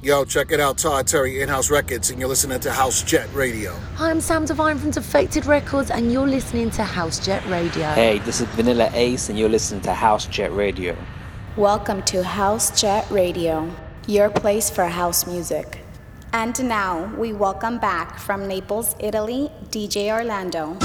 Yo, check it out, Todd Terry, In House Records, and you're listening to House Jet Radio. Hi, I'm Sam Divine from Defected Records, and you're listening to House Jet Radio. Hey, this is Vanilla Ace, and you're listening to House Jet Radio. Welcome to House Jet Radio, your place for house music. And now we welcome back from Naples, Italy, DJ Orlando.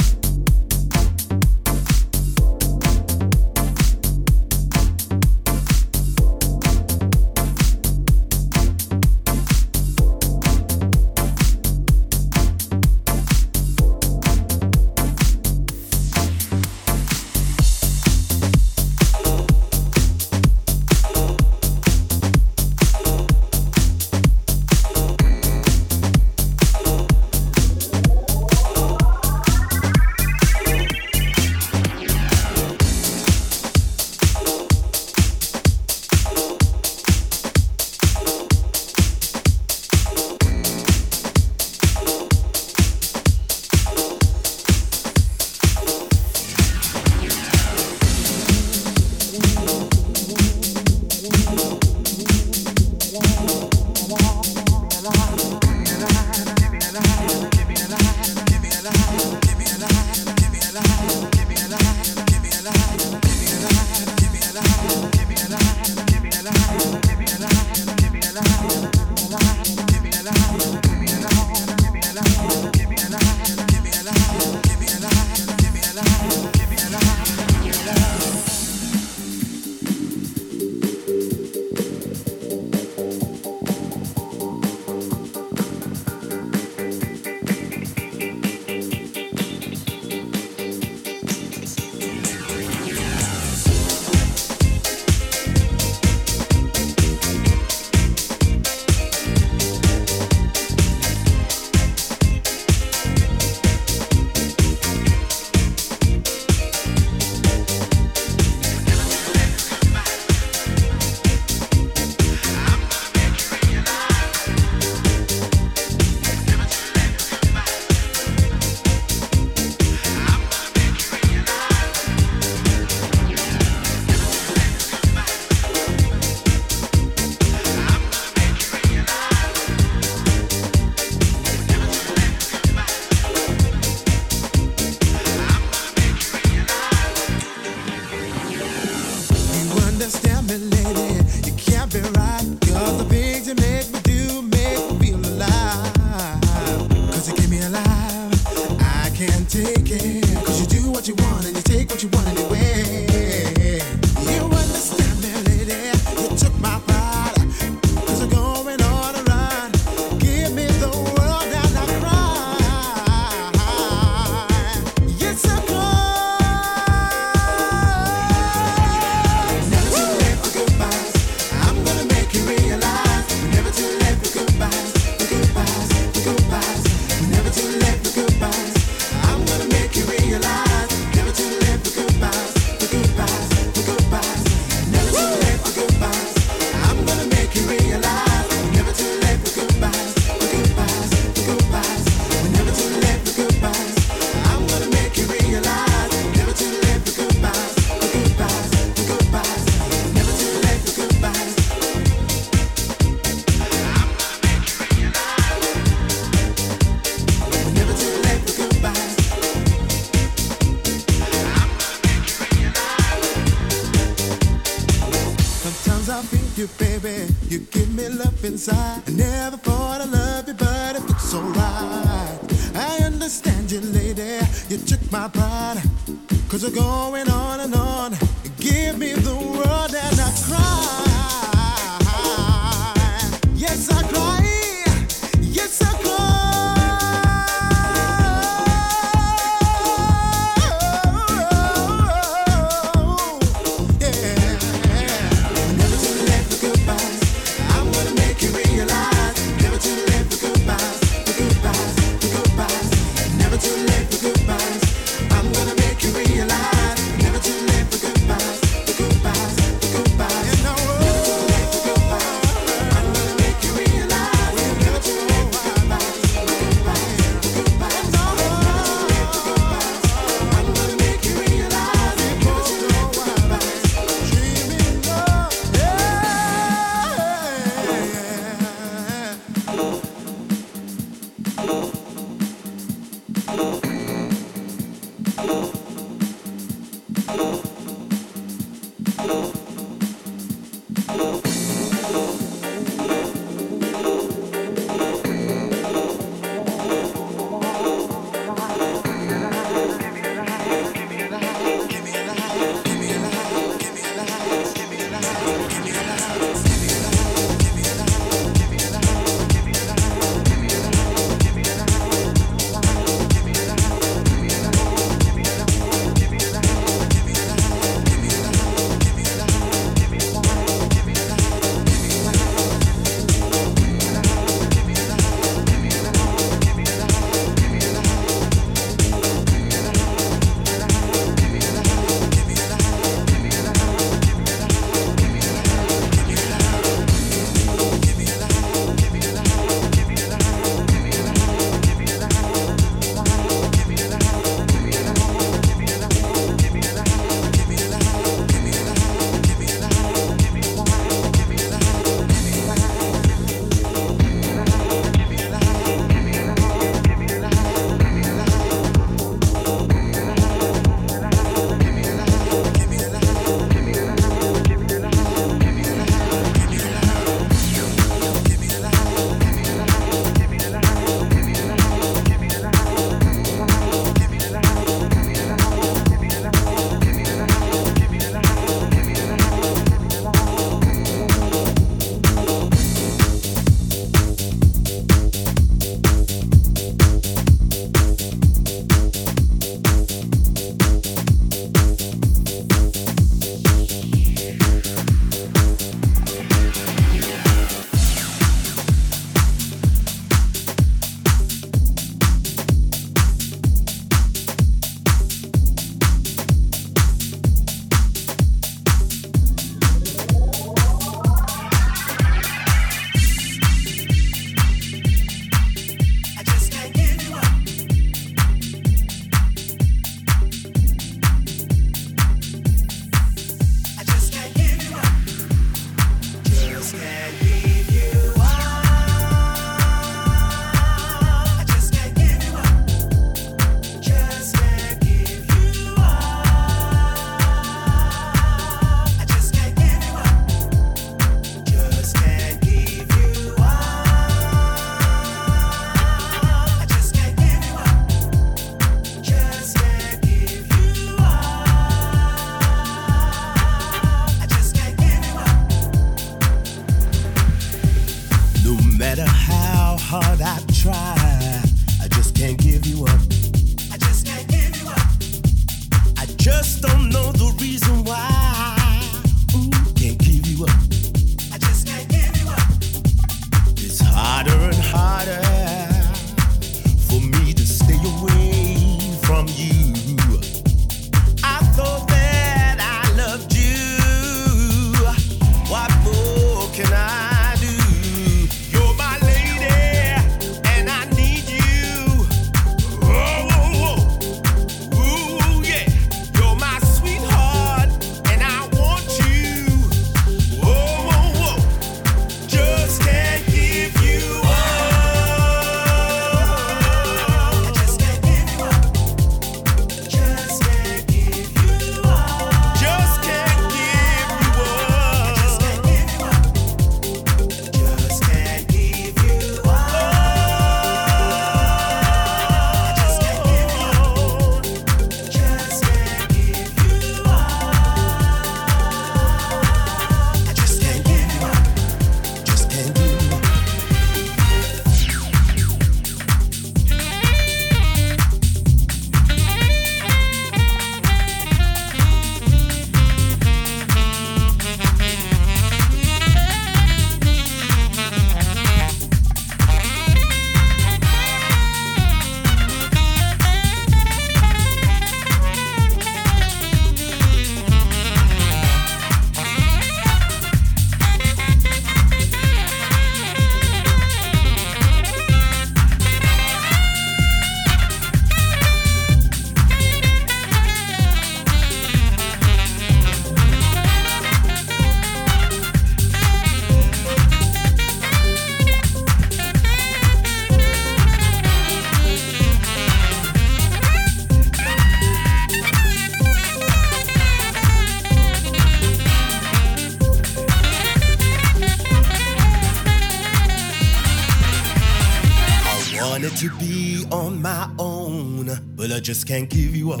Just can't give you up.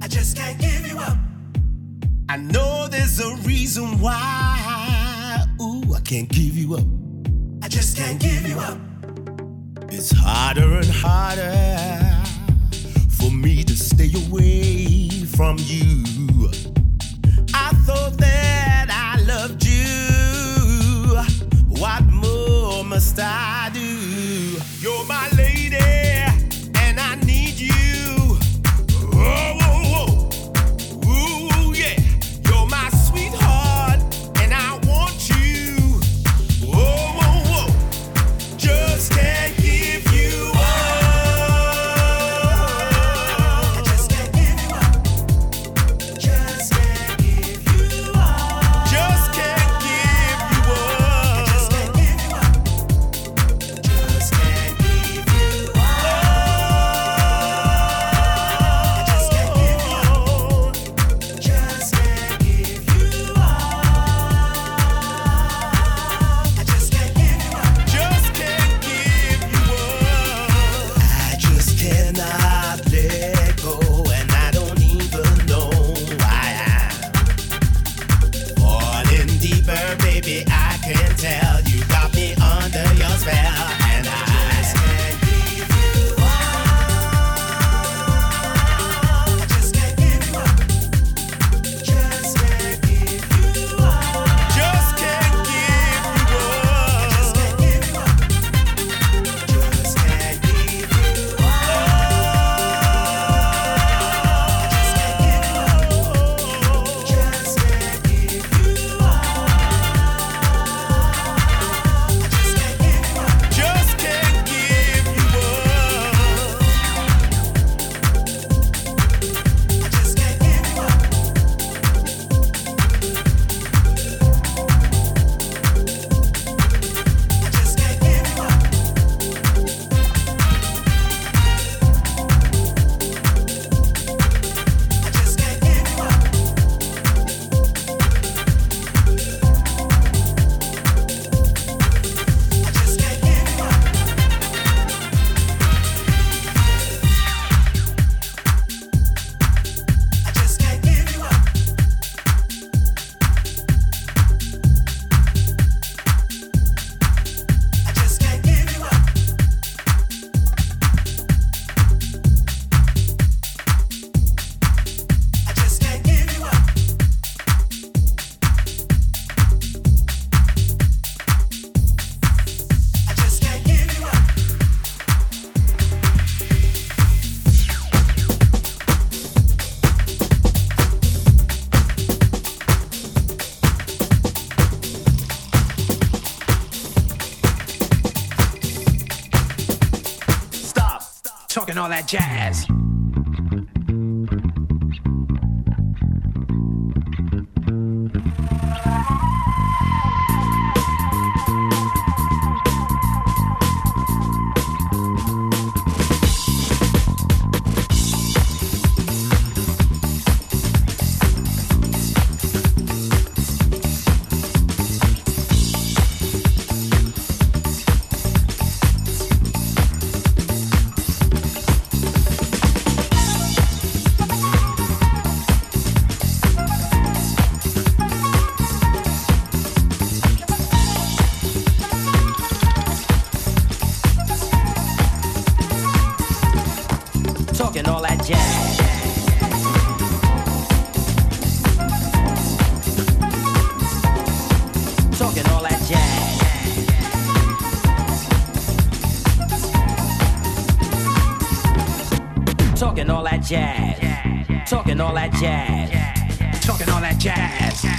I just can't give you up. I know there's a reason why. Ooh, I can't give you up. I just can't give you up. It's harder and harder for me to stay away from you. I thought that I loved you. What more must I do? You're my talking Give that example.